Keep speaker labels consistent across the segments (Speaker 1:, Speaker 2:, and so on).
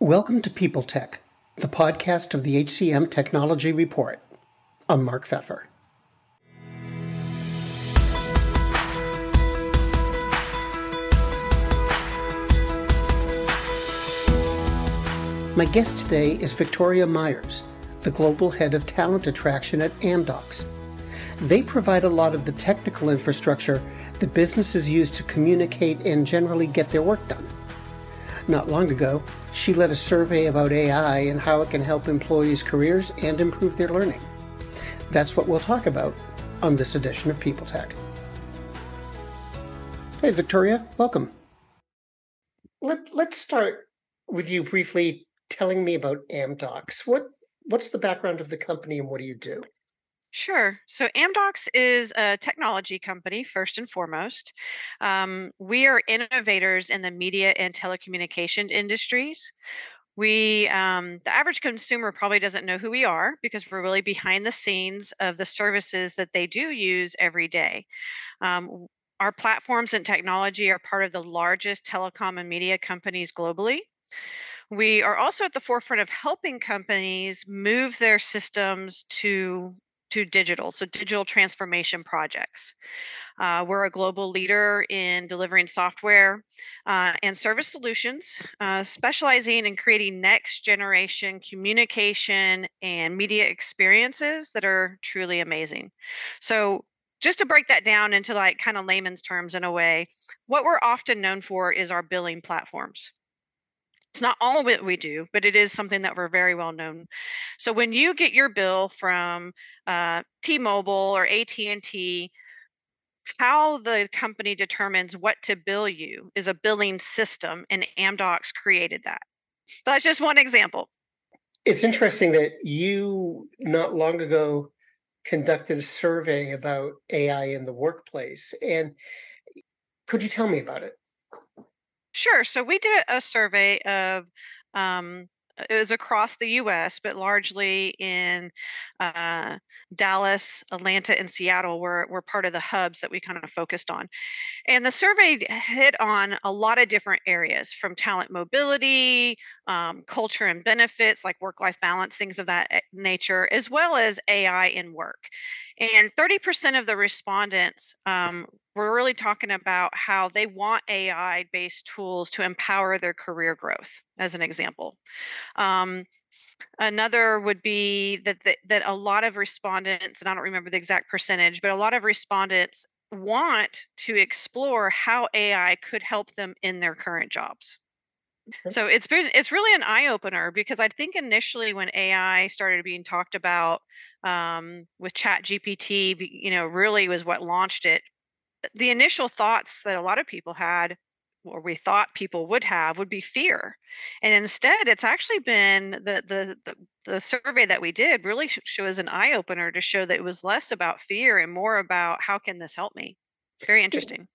Speaker 1: Welcome to People Tech, the podcast of the HCM Technology Report. I'm Mark Feffer. My guest today is Victoria Myers, the Global Head of Talent Attraction at Amdocs. They provide a lot of the technical infrastructure that businesses use to communicate and generally get their work done. Not long ago, she led a survey about AI and how it can help employees' careers and improve their learning. That's what we'll talk about on this edition of People Tech. Hey, Victoria, welcome. Let, let's start with you briefly telling me about Amdocs. What, what's the background of the company and what do you do?
Speaker 2: Sure. So Amdocs is a technology company, first and foremost. Um, we are innovators in the media and telecommunication industries. We, um, the average consumer probably doesn't know who we are because we're really behind the scenes of the services that they do use every day. Um, our platforms and technology are part of the largest telecom and media companies globally. We are also at the forefront of helping companies move their systems to to digital, so digital transformation projects. Uh, we're a global leader in delivering software uh, and service solutions, uh, specializing in creating next generation communication and media experiences that are truly amazing. So, just to break that down into like kind of layman's terms in a way, what we're often known for is our billing platforms. It's not all it we do, but it is something that we're very well known. So when you get your bill from uh, T-Mobile or AT&T, how the company determines what to bill you is a billing system, and Amdocs created that. That's just one example.
Speaker 1: It's interesting that you not long ago conducted a survey about AI in the workplace. And could you tell me about it?
Speaker 2: Sure. So we did a survey of um, it was across the U.S., but largely in uh, Dallas, Atlanta, and Seattle were, were part of the hubs that we kind of focused on. And the survey hit on a lot of different areas from talent mobility, um, culture and benefits, like work life balance, things of that eh, nature, as well as AI in work. And 30% of the respondents um, we're really talking about how they want AI based tools to empower their career growth, as an example. Um, another would be that, that, that a lot of respondents, and I don't remember the exact percentage, but a lot of respondents want to explore how AI could help them in their current jobs. So it's been it's really an eye opener because I think initially when AI started being talked about um, with Chat GPT, you know, really was what launched it the initial thoughts that a lot of people had or we thought people would have would be fear. And instead it's actually been the the the, the survey that we did really shows an eye opener to show that it was less about fear and more about how can this help me? Very interesting.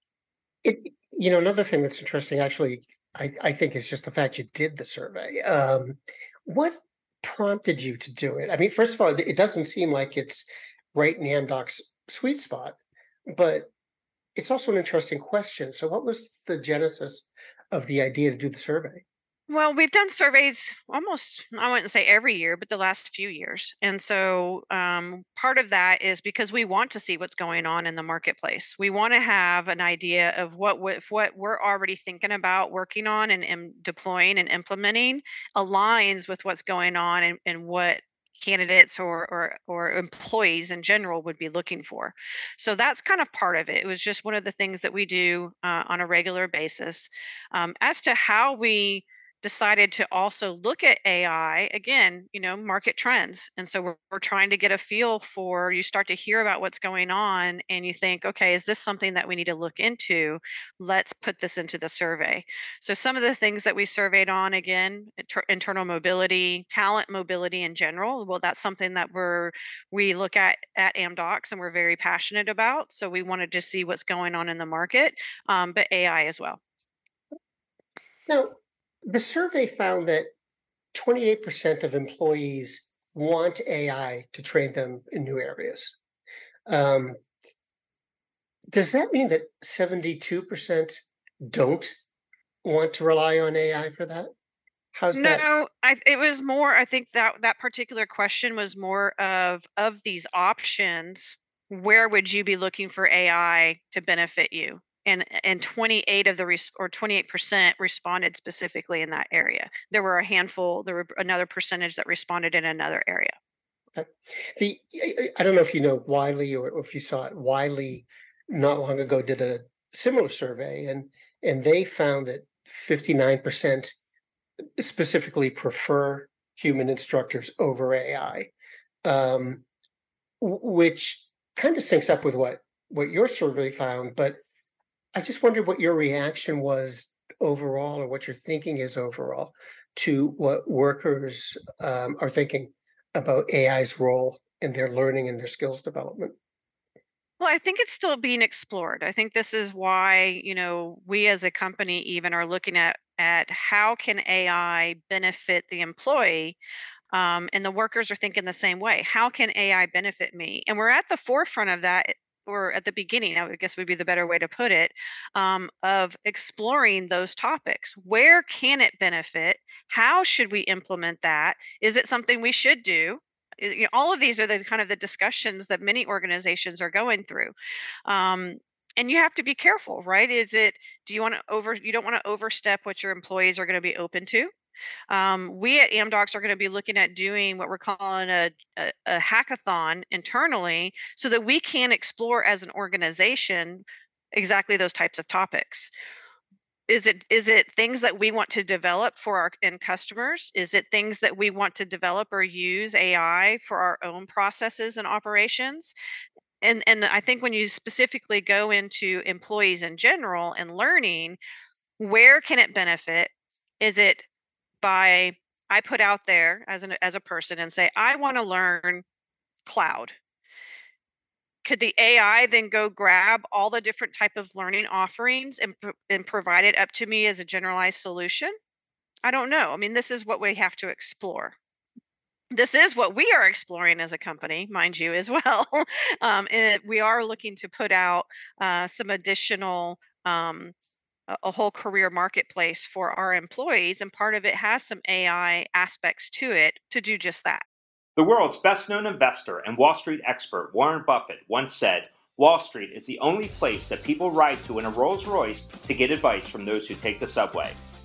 Speaker 1: it, you know another thing that's interesting actually i, I think is just the fact you did the survey um, what prompted you to do it i mean first of all it doesn't seem like it's right in amdoc's sweet spot but it's also an interesting question. So, what was the genesis of the idea to do the survey?
Speaker 2: Well, we've done surveys almost, I wouldn't say every year, but the last few years. And so um, part of that is because we want to see what's going on in the marketplace. We want to have an idea of what, what we're already thinking about working on and, and deploying and implementing aligns with what's going on and, and what candidates or, or or employees in general would be looking for so that's kind of part of it it was just one of the things that we do uh, on a regular basis um, as to how we decided to also look at AI again, you know, market trends. And so we're, we're, trying to get a feel for you start to hear about what's going on and you think, okay, is this something that we need to look into? Let's put this into the survey. So some of the things that we surveyed on again, inter- internal mobility, talent mobility in general, well, that's something that we're we look at at Amdocs and we're very passionate about. So we wanted to see what's going on in the market, um, but AI as well.
Speaker 1: Now, the survey found that 28% of employees want AI to train them in new areas. Um, does that mean that 72% don't want to rely on AI for that? How's
Speaker 2: no,
Speaker 1: that?
Speaker 2: I, it was more. I think that that particular question was more of of these options. Where would you be looking for AI to benefit you? And and 28 of the res, or 28 percent responded specifically in that area. There were a handful. There were another percentage that responded in another area.
Speaker 1: Okay. The I don't know if you know Wiley or if you saw it. Wiley not long ago did a similar survey and and they found that 59% specifically prefer human instructors over AI, um, which kind of syncs up with what what your survey found. But I just wondered what your reaction was overall, or what your thinking is overall to what workers um, are thinking about AI's role in their learning and their skills development.
Speaker 2: Well, I think it's still being explored. I think this is why, you know, we as a company even are looking at at how can AI benefit the employee um, and the workers are thinking the same way. How can AI benefit me? And we're at the forefront of that, or at the beginning, I guess would be the better way to put it, um, of exploring those topics. Where can it benefit? How should we implement that? Is it something we should do? you know, all of these are the kind of the discussions that many organizations are going through um, and you have to be careful right is it do you want to over you don't want to overstep what your employees are going to be open to um, we at amdocs are going to be looking at doing what we're calling a, a, a hackathon internally so that we can explore as an organization exactly those types of topics. Is it is it things that we want to develop for our end customers? Is it things that we want to develop or use ai for our own processes and operations? And and i think when you specifically go into employees in general and learning where can it benefit? Is it by i put out there as an as a person and say i want to learn cloud could the AI then go grab all the different type of learning offerings and, and provide it up to me as a generalized solution? I don't know. I mean, this is what we have to explore. This is what we are exploring as a company, mind you, as well. um, and we are looking to put out uh, some additional um, a whole career marketplace for our employees and part of it has some ai aspects to it to do just that
Speaker 3: the world's best known investor and Wall Street expert, Warren Buffett, once said Wall Street is the only place that people ride to in a Rolls Royce to get advice from those who take the subway.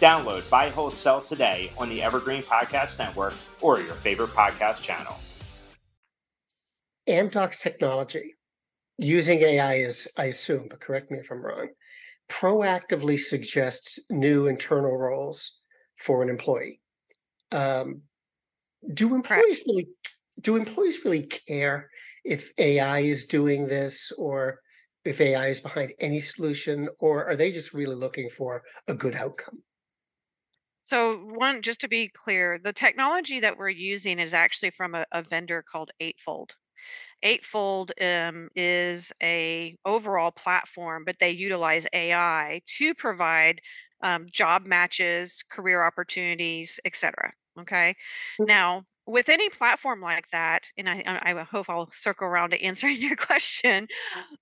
Speaker 3: Download Buy, Hold, Sell today on the Evergreen Podcast Network or your favorite podcast channel.
Speaker 1: Amdocs technology, using AI is, I assume, but correct me if I'm wrong, proactively suggests new internal roles for an employee. Um, do employees really do employees really care if AI is doing this or if AI is behind any solution, or are they just really looking for a good outcome?
Speaker 2: So, one, just to be clear, the technology that we're using is actually from a, a vendor called Eightfold. Eightfold um, is a overall platform, but they utilize AI to provide um, job matches, career opportunities, etc. Okay.
Speaker 1: Mm.
Speaker 2: Now, with any platform like that, and I, I hope I'll circle around to answering your question.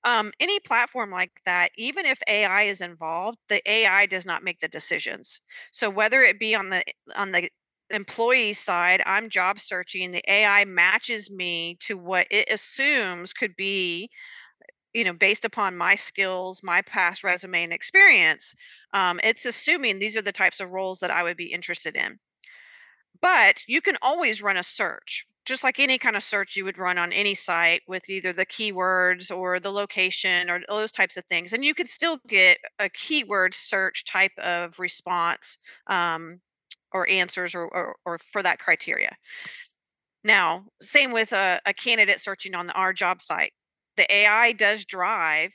Speaker 2: Um, any platform like that, even if AI is involved, the AI does not make the decisions. So whether it be on the on the employee side, I'm job searching, the AI matches me to what it assumes could be, you know, based upon my skills, my past resume and experience. Um, it's assuming these are the types of roles that I would be interested in. But you can always run a search, just like any kind of search you would run on any site with either the keywords or the location or those types of things. And you could still get a keyword search type of response um, or answers or, or, or, for that criteria. Now, same with a, a candidate searching on the, our job site. The AI does drive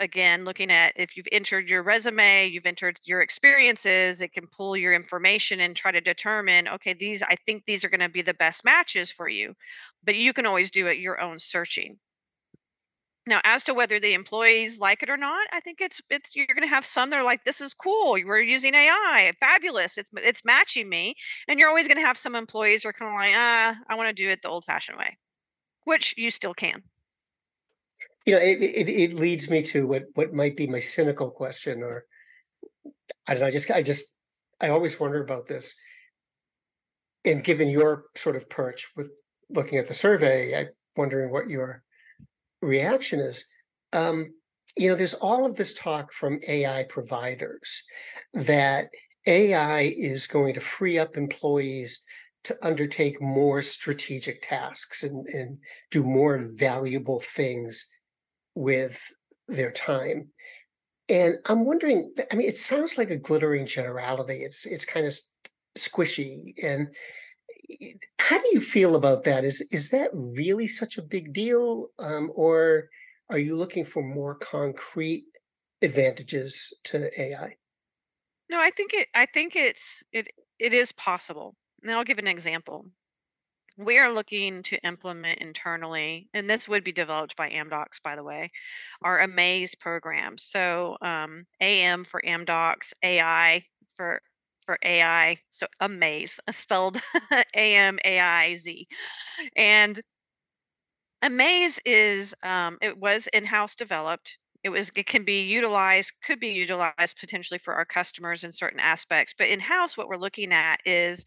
Speaker 2: again, looking at if you've entered your resume, you've entered your experiences, it can pull your information and try to determine, okay, these, I think these are going to be the best matches for you. But you can always do it your own searching. Now, as to whether the employees like it or not, I think it's it's you're going to have some that are like, "This is cool. We're using AI, fabulous. It's it's matching me," and you're always going to have some employees who are kind of like, "Ah, I want to do it the old-fashioned way," which you still can.
Speaker 1: You know, it, it it leads me to what what might be my cynical question, or I don't know. I just I just I always wonder about this. And given your sort of perch with looking at the survey, I'm wondering what your reaction is um, you know there's all of this talk from ai providers that ai is going to free up employees to undertake more strategic tasks and, and do more valuable things with their time and i'm wondering i mean it sounds like a glittering generality it's it's kind of squishy and how do you feel about that? Is is that really such a big deal, um, or are you looking for more concrete advantages to AI?
Speaker 2: No, I think it. I think it's it. It is possible. And I'll give an example. We are looking to implement internally, and this would be developed by Amdocs, by the way, our amAIz program. So um, AM for Amdocs, AI for for AI. So amAIz, spelled A M A I Z. And amAIz is um, it was in-house developed. It was it can be utilized, could be utilized potentially for our customers in certain aspects. But in-house, what we're looking at is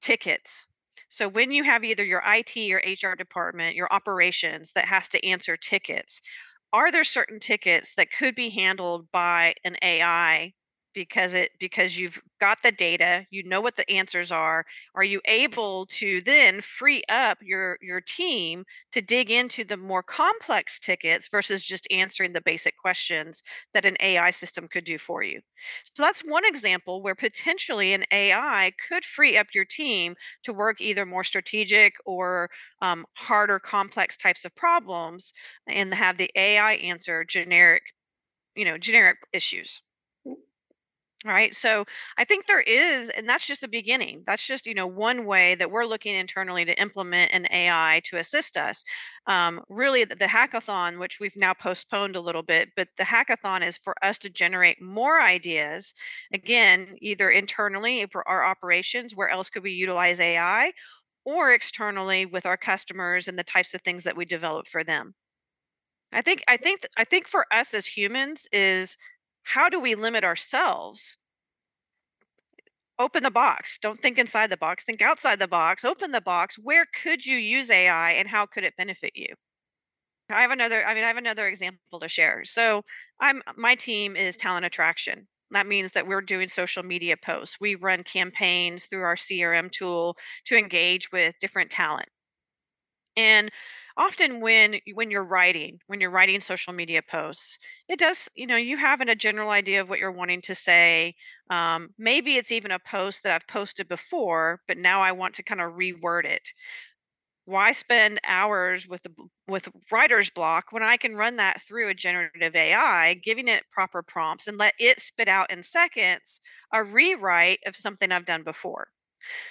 Speaker 2: tickets. So when you have either your IT or HR department, your operations that has to answer tickets, are there certain tickets that could be handled by an AI because it because you've got the data you know what the answers are are you able to then free up your your team to dig into the more complex tickets versus just answering the basic questions that an ai system could do for you? So that's one example where potentially an ai could free up your team to work either more strategic or um, harder complex types of problems and have the ai answer generic you know generic issues Right. So I think there is, and that's just the beginning. That's just, you know, one way that we're looking internally to implement an AI to assist us. Um, really, the, the hackathon, which we've now postponed a little bit, but the hackathon is for us to generate more ideas, again, either internally for our operations, where else could we utilize AI, or externally with our customers and the types of things that we develop for them. I think, I think, I think for us as humans is how do we limit ourselves? Open the box. Don't think inside the box. Think outside the box. Open the box. Where could you use AI and how could it benefit you? I have another I mean I have another example to share. So, I'm my team is talent attraction. That means that we're doing social media posts. We run campaigns through our CRM tool to engage with different talent. And often when when you're writing when you're writing social media posts it does you know you have a general idea of what you're wanting to say um, maybe it's even a post that i've posted before but now i want to kind of reword it. Why spend hours with the with writer's block when i can run that through a generative ai giving it proper prompts and let it spit out in seconds a rewrite of something i've done before?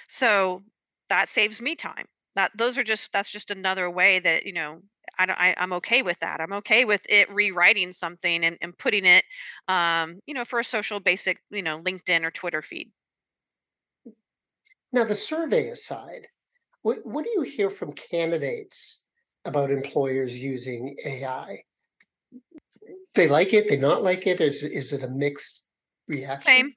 Speaker 2: So that saves me time that those are just that's just another way that you know I don't, I, am okay with that. I'm okay with it rewriting something and, and putting it, um, you know, for a social basic, you know, LinkedIn or Twitter feed.
Speaker 1: Now, the survey aside, what, what do you hear from candidates about employers using AI? They like it, they not like it. Is, is it a mixed reaction?
Speaker 2: Same.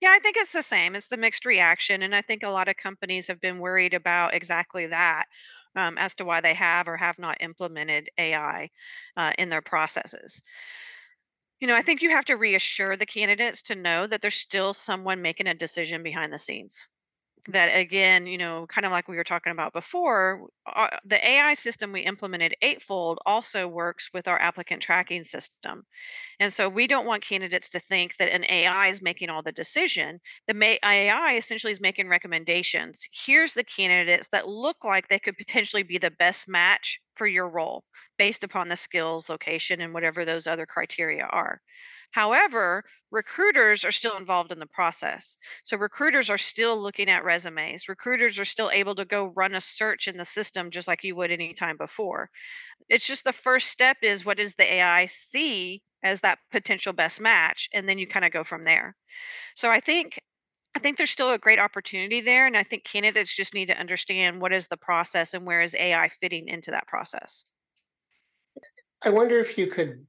Speaker 2: Yeah, I think it's the same. It's the mixed reaction. And I think a lot of companies have been worried about exactly that um, as to why they have or have not implemented AI uh, in their processes. You know, I think you have to reassure the candidates to know that there's still someone making a decision behind the scenes. That again, you know, kind of like we were talking about before, uh, the AI system we implemented Eightfold also works with our applicant tracking system. And so we don't want candidates to think that an AI is making all the decision. The AI essentially is making recommendations. Here's the candidates that look like they could potentially be the best match for your role based upon the skills, location, and whatever those other criteria are. However, recruiters are still involved in the process. So recruiters are still looking at resumes. Recruiters are still able to go run a search in the system just like you would any time before. It's just the first step is what does the AI see as that potential best match and then you kind of go from there. So I think I think there's still a great opportunity there and I think candidates just need to understand what is the process and where is AI fitting into that process.
Speaker 1: I wonder if you could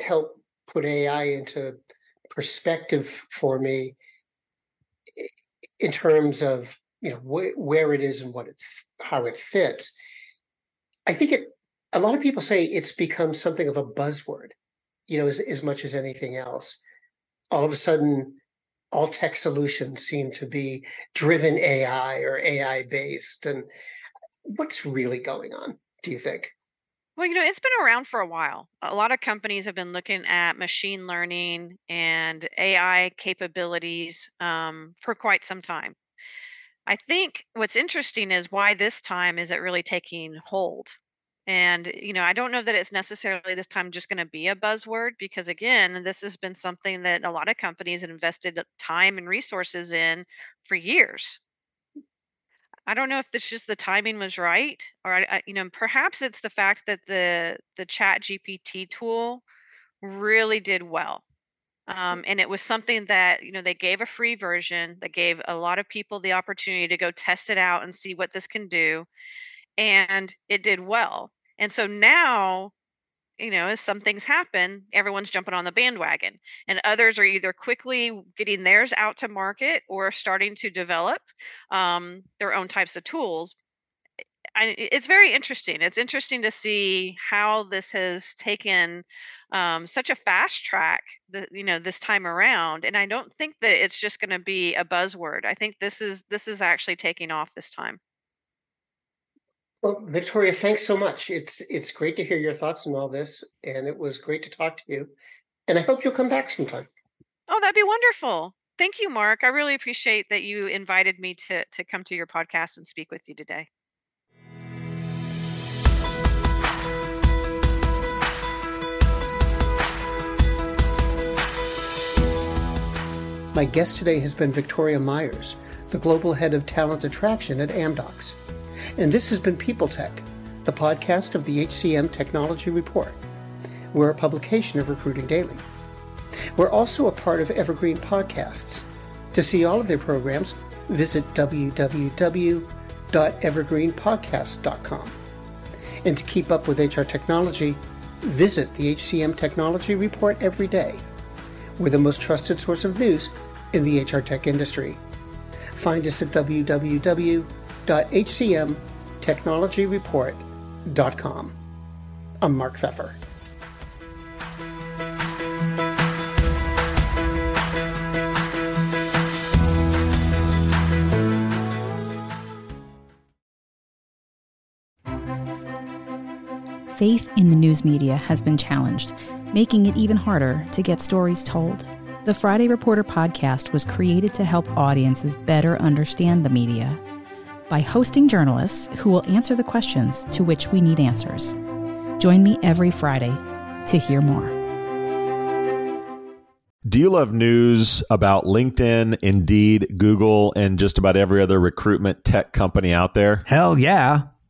Speaker 1: help put AI into perspective for me in terms of you know wh- where it is and what it how it fits. I think it. A lot of people say it's become something of a buzzword, you know, as, as much as anything else. All of a sudden, all tech solutions seem to be driven AI or AI based. And what's really going on? Do you think?
Speaker 2: Well, you know, it's been around for a while. A lot of companies have been looking at machine learning and AI capabilities um, for quite some time. I think what's interesting is why this time is it really taking hold. And, you know, I don't know that it's necessarily this time just going to be a buzzword because, again, this has been something that a lot of companies have invested time and resources in for years. I don't know if it's just the timing was right, or I, I, you know, perhaps it's the fact that the the Chat GPT tool really did well, um, and it was something that you know they gave a free version that gave a lot of people the opportunity to go test it out and see what this can do, and it did well. And so now you know, as some things happen, everyone's jumping on the bandwagon, and others are either quickly getting theirs out to market or starting to develop um, their own types of tools. I, it's very interesting. It's interesting to see how this has taken um, such a fast track, the, you know, this time around. And I don't think that it's just going to be a buzzword. I think this is this is actually taking off this time.
Speaker 1: Well, Victoria, thanks so much. It's it's great to hear your thoughts on all this, and it was great to talk to you. And I hope you'll come back sometime.
Speaker 2: Oh, that'd be wonderful. Thank you, Mark. I really appreciate that you invited me to to come to your podcast and speak with you today.
Speaker 1: My guest today has been Victoria Myers, the global head of talent attraction at Amdocs. And this has been People Tech, the podcast of the HCM Technology Report. We're a publication of Recruiting Daily. We're also a part of Evergreen Podcasts. To see all of their programs, visit www.evergreenpodcast.com. And to keep up with HR technology, visit the HCM Technology Report every day. We're the most trusted source of news in the HR tech industry. Find us at www www.hcmtechnologyreport.com. I'm Mark Feffer.
Speaker 4: Faith in the news media has been challenged, making it even harder to get stories told. The Friday Reporter podcast was created to help audiences better understand the media by hosting journalists who will answer the questions to which we need answers. Join me every Friday to hear more.
Speaker 5: Do you love news about LinkedIn, Indeed, Google, and just about every other recruitment tech company out there?
Speaker 6: Hell yeah.